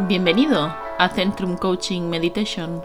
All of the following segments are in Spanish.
Bienvenido a Centrum Coaching Meditation,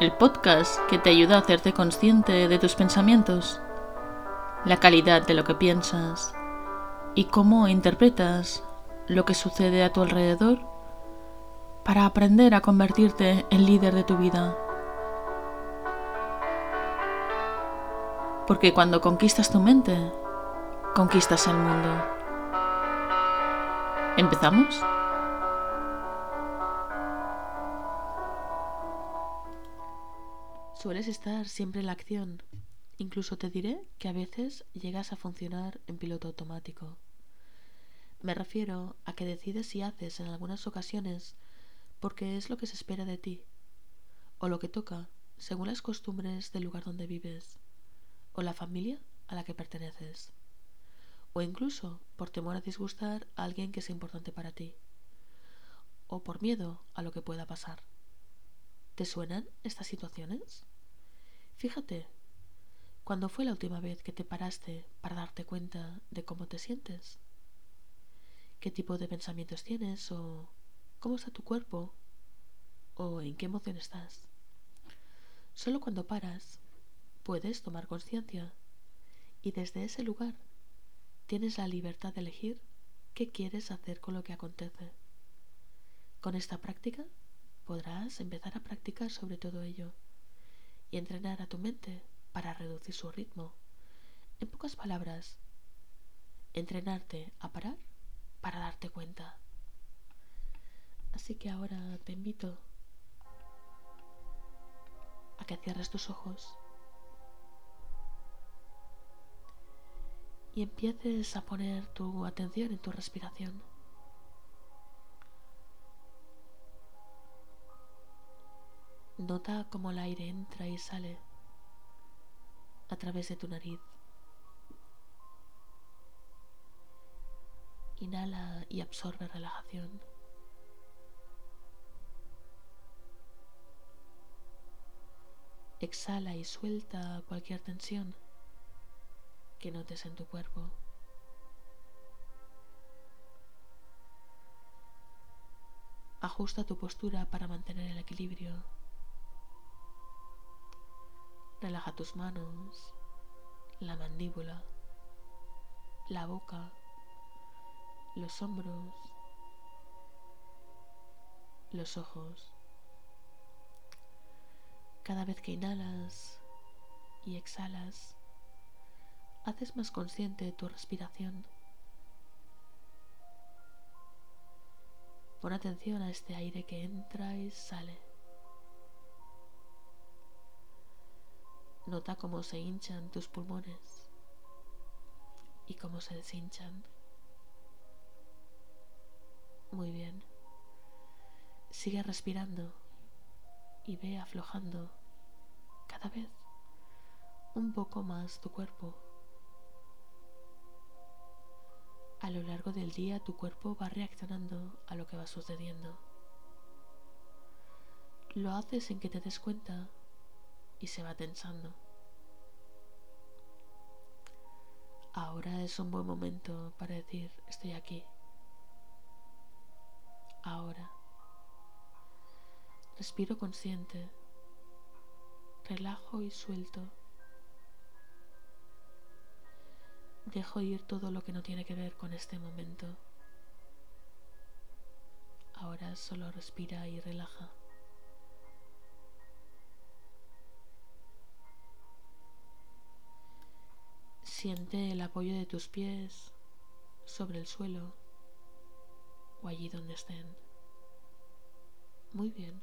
el podcast que te ayuda a hacerte consciente de tus pensamientos, la calidad de lo que piensas y cómo interpretas lo que sucede a tu alrededor para aprender a convertirte en líder de tu vida. Porque cuando conquistas tu mente, conquistas el mundo. ¿Empezamos? Sueles estar siempre en la acción. Incluso te diré que a veces llegas a funcionar en piloto automático. Me refiero a que decides y haces en algunas ocasiones porque es lo que se espera de ti, o lo que toca según las costumbres del lugar donde vives, o la familia a la que perteneces, o incluso por temor a disgustar a alguien que sea importante para ti, o por miedo a lo que pueda pasar. ¿Te suenan estas situaciones? Fíjate, ¿cuándo fue la última vez que te paraste para darte cuenta de cómo te sientes? ¿Qué tipo de pensamientos tienes o cómo está tu cuerpo o en qué emoción estás? Solo cuando paras puedes tomar conciencia y desde ese lugar tienes la libertad de elegir qué quieres hacer con lo que acontece. Con esta práctica podrás empezar a practicar sobre todo ello y entrenar a tu mente para reducir su ritmo. En pocas palabras, entrenarte a parar para darte cuenta. Así que ahora te invito a que cierres tus ojos y empieces a poner tu atención en tu respiración. Nota cómo el aire entra y sale a través de tu nariz. Inhala y absorbe relajación. Exhala y suelta cualquier tensión que notes en tu cuerpo. Ajusta tu postura para mantener el equilibrio. Relaja tus manos, la mandíbula, la boca, los hombros, los ojos. Cada vez que inhalas y exhalas, haces más consciente tu respiración. Pon atención a este aire que entra y sale. Nota cómo se hinchan tus pulmones y cómo se deshinchan. Muy bien. Sigue respirando y ve aflojando cada vez un poco más tu cuerpo. A lo largo del día tu cuerpo va reaccionando a lo que va sucediendo. Lo haces sin que te des cuenta y se va tensando. Ahora es un buen momento para decir estoy aquí. Ahora. Respiro consciente. Relajo y suelto. Dejo ir todo lo que no tiene que ver con este momento. Ahora solo respira y relaja. Siente el apoyo de tus pies sobre el suelo o allí donde estén. Muy bien.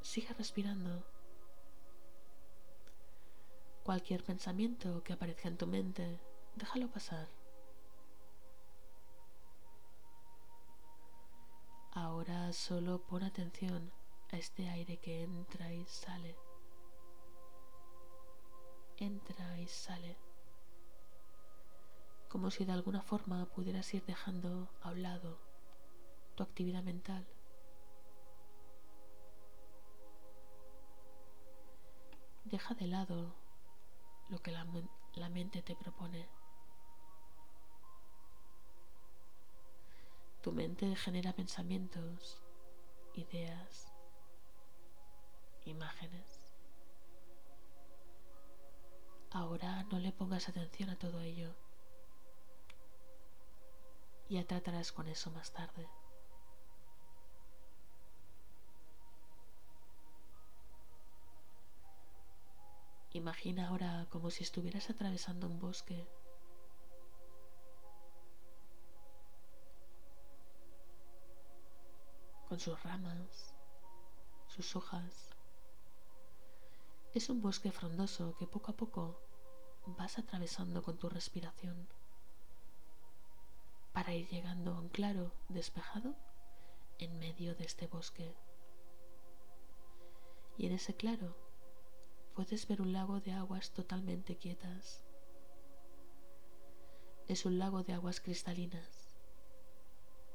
Sigue respirando. Cualquier pensamiento que aparezca en tu mente, déjalo pasar. Ahora solo pon atención a este aire que entra y sale entra y sale, como si de alguna forma pudieras ir dejando a un lado tu actividad mental. Deja de lado lo que la, la mente te propone. Tu mente genera pensamientos, ideas, imágenes. Ahora no le pongas atención a todo ello. Ya tratarás con eso más tarde. Imagina ahora como si estuvieras atravesando un bosque. con sus ramas, sus hojas. Es un bosque frondoso que poco a poco vas atravesando con tu respiración para ir llegando a un claro despejado en medio de este bosque. Y en ese claro puedes ver un lago de aguas totalmente quietas. Es un lago de aguas cristalinas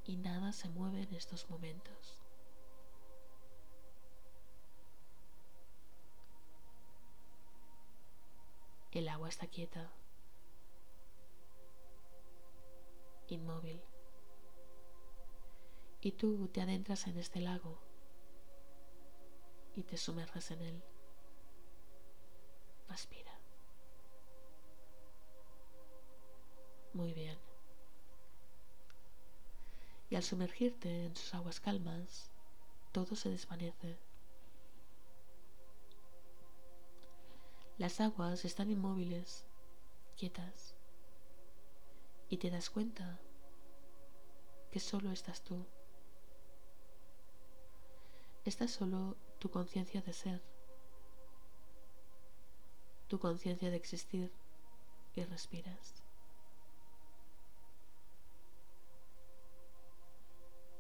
y nada se mueve en estos momentos. El agua está quieta, inmóvil, y tú te adentras en este lago y te sumerges en él. Respira. Muy bien. Y al sumergirte en sus aguas calmas, todo se desvanece. Las aguas están inmóviles, quietas, y te das cuenta que solo estás tú. Estás solo tu conciencia de ser tu conciencia de existir y respiras.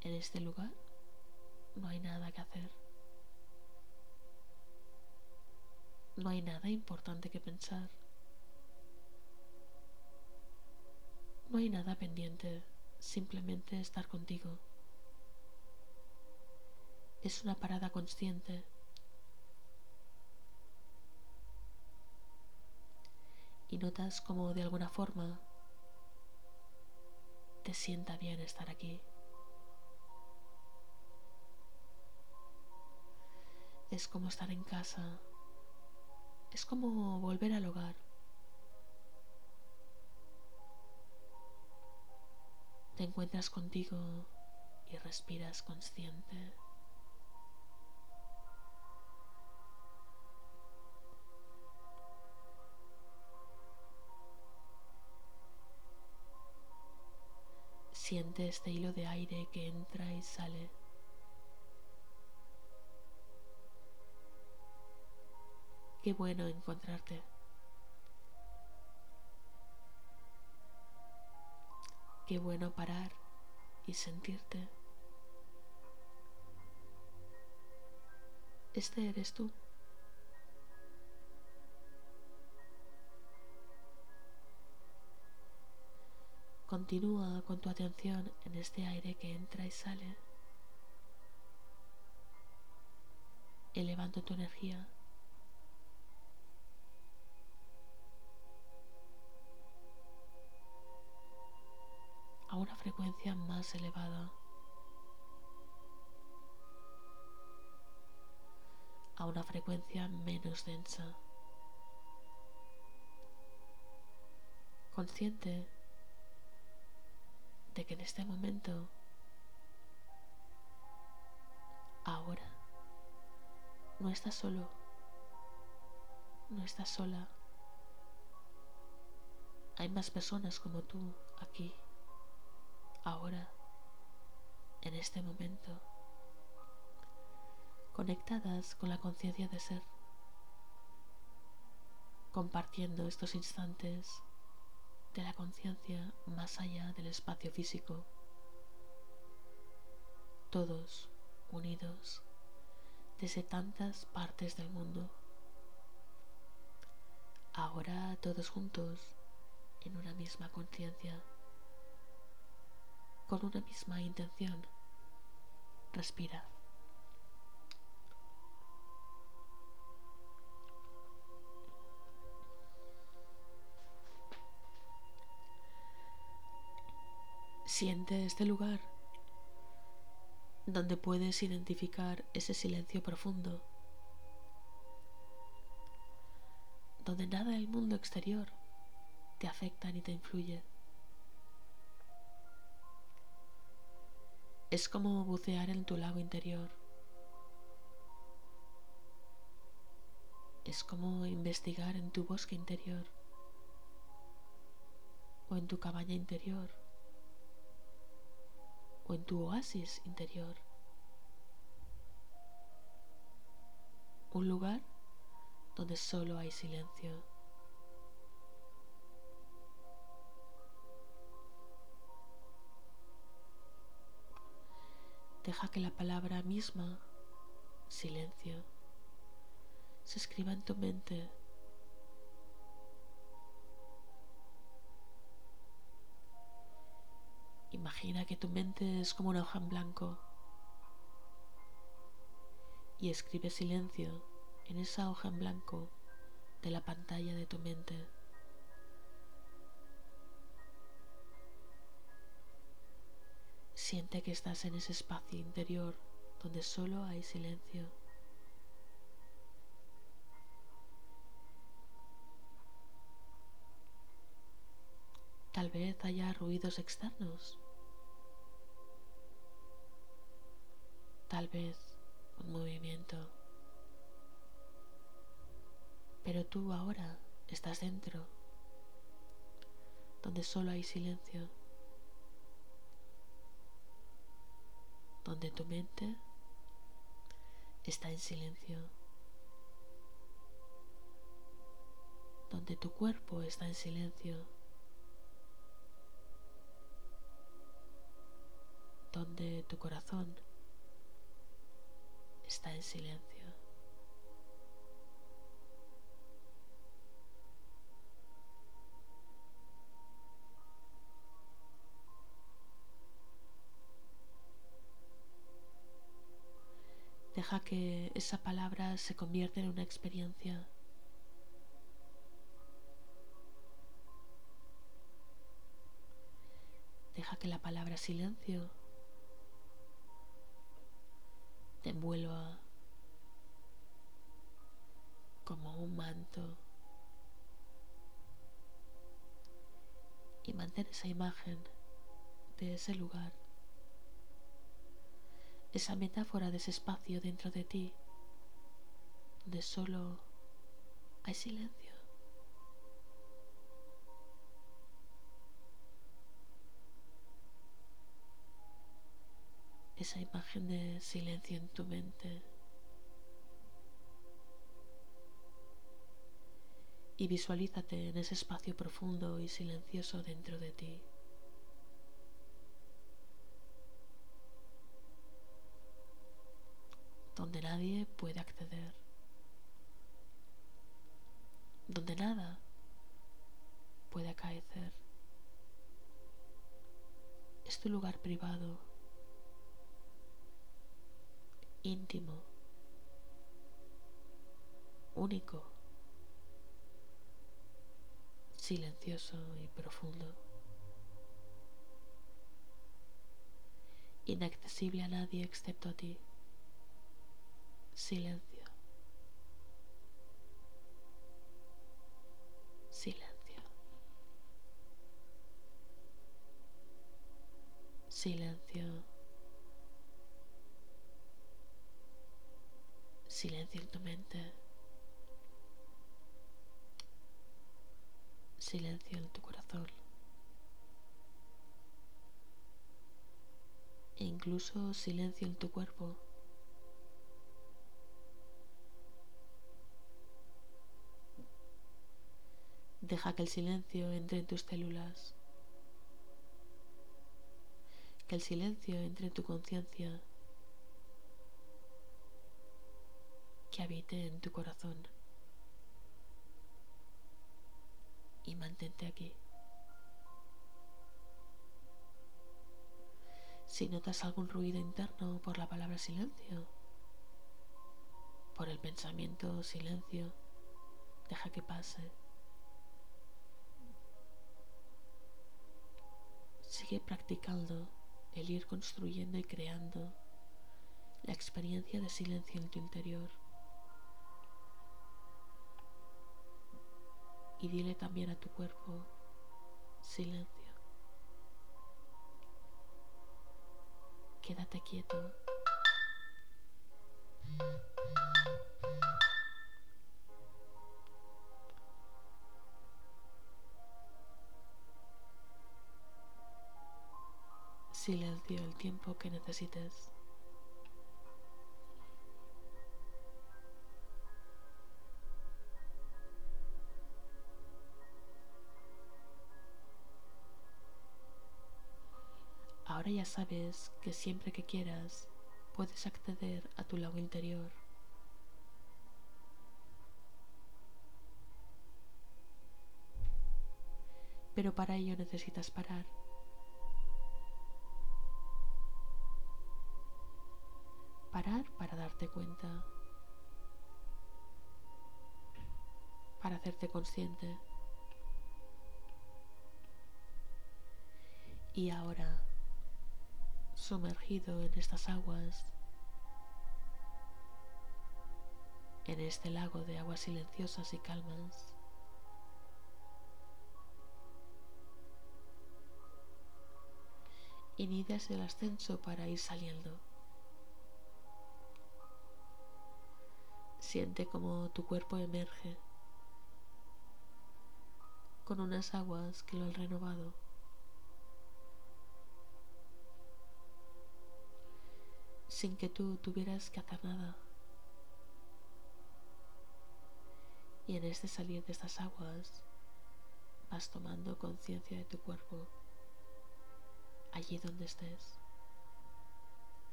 En este lugar no hay nada que hacer. No hay nada importante que pensar. No hay nada pendiente, simplemente estar contigo. Es una parada consciente y notas como de alguna forma te sienta bien estar aquí. Es como estar en casa, es como volver al hogar. Te encuentras contigo y respiras consciente. Siente este hilo de aire que entra y sale. Qué bueno encontrarte. Qué bueno parar y sentirte. Este eres tú. Continúa con tu atención en este aire que entra y sale, elevando tu energía. Una frecuencia más elevada, a una frecuencia menos densa, consciente que en este momento, ahora, no estás solo, no estás sola. Hay más personas como tú aquí, ahora, en este momento, conectadas con la conciencia de ser, compartiendo estos instantes de la conciencia más allá del espacio físico. Todos unidos desde tantas partes del mundo. Ahora todos juntos en una misma conciencia, con una misma intención. Respira. Siente este lugar donde puedes identificar ese silencio profundo, donde nada del mundo exterior te afecta ni te influye. Es como bucear en tu lago interior. Es como investigar en tu bosque interior o en tu cabaña interior o en tu oasis interior. Un lugar donde solo hay silencio. Deja que la palabra misma, silencio, se escriba en tu mente Imagina que tu mente es como una hoja en blanco y escribe silencio en esa hoja en blanco de la pantalla de tu mente. Siente que estás en ese espacio interior donde solo hay silencio. Tal vez haya ruidos externos. Tal vez un movimiento. Pero tú ahora estás dentro, donde solo hay silencio, donde tu mente está en silencio, donde tu cuerpo está en silencio. donde tu corazón está en silencio. Deja que esa palabra se convierta en una experiencia. Deja que la palabra silencio te envuelva como un manto y mantén esa imagen de ese lugar, esa metáfora de ese espacio dentro de ti, donde solo hay silencio. esa imagen de silencio en tu mente y visualízate en ese espacio profundo y silencioso dentro de ti. Donde nadie puede acceder, donde nada puede acaecer. Es tu lugar privado íntimo, único, silencioso y profundo, inaccesible a nadie excepto a ti, silencio, silencio, silencio. Silencio en tu mente. Silencio en tu corazón. E incluso silencio en tu cuerpo. Deja que el silencio entre en tus células. Que el silencio entre en tu conciencia. que habite en tu corazón. Y mantente aquí. Si notas algún ruido interno por la palabra silencio, por el pensamiento silencio, deja que pase. Sigue practicando el ir construyendo y creando la experiencia de silencio en tu interior. Y dile también a tu cuerpo, silencio. Quédate quieto. Silencio el tiempo que necesites. Ahora ya sabes que siempre que quieras puedes acceder a tu lado interior. Pero para ello necesitas. Parar cuenta. Para hacerte consciente. Y ahora sumergido en estas aguas, en este lago de aguas silenciosas y calmas. Inicias el ascenso para ir saliendo. Siente como tu cuerpo emerge con unas aguas que lo han renovado. sin que tú tuvieras que hacer nada. Y en este salir de estas aguas vas tomando conciencia de tu cuerpo allí donde estés.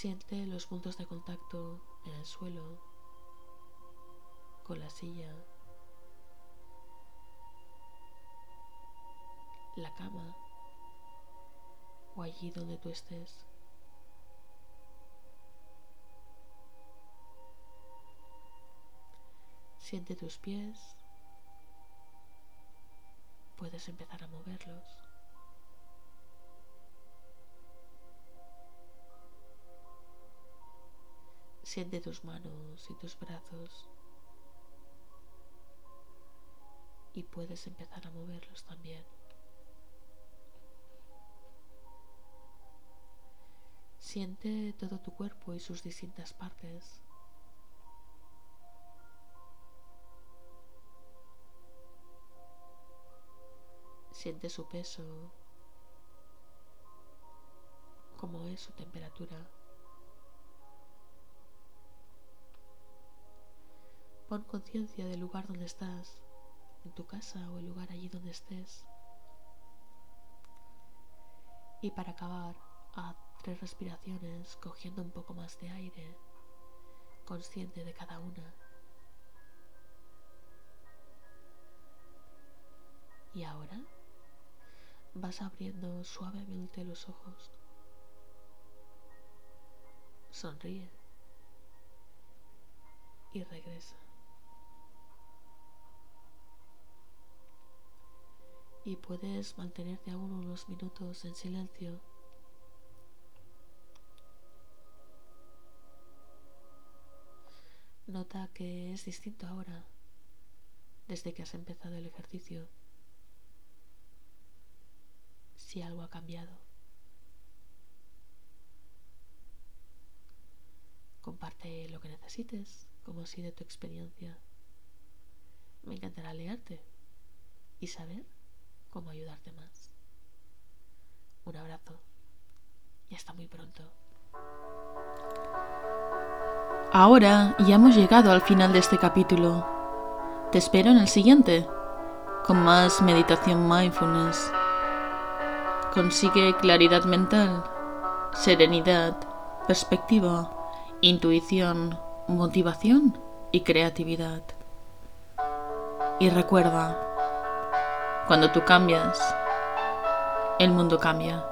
Siente los puntos de contacto en el suelo, con la silla, la cama o allí donde tú estés. Siente tus pies. Puedes empezar a moverlos. Siente tus manos y tus brazos. Y puedes empezar a moverlos también. Siente todo tu cuerpo y sus distintas partes. Siente su peso, cómo es su temperatura. Pon conciencia del lugar donde estás, en tu casa o el lugar allí donde estés. Y para acabar, haz tres respiraciones cogiendo un poco más de aire, consciente de cada una. Y ahora vas abriendo suavemente los ojos. Sonríe y regresa. Y puedes mantenerte aún unos minutos en silencio Nota que es distinto ahora, desde que has empezado el ejercicio. Si algo ha cambiado. Comparte lo que necesites, como ha sido tu experiencia. Me encantará leerte y saber cómo ayudarte más. Un abrazo y hasta muy pronto. Ahora ya hemos llegado al final de este capítulo. Te espero en el siguiente, con más meditación mindfulness. Consigue claridad mental, serenidad, perspectiva, intuición, motivación y creatividad. Y recuerda, cuando tú cambias, el mundo cambia.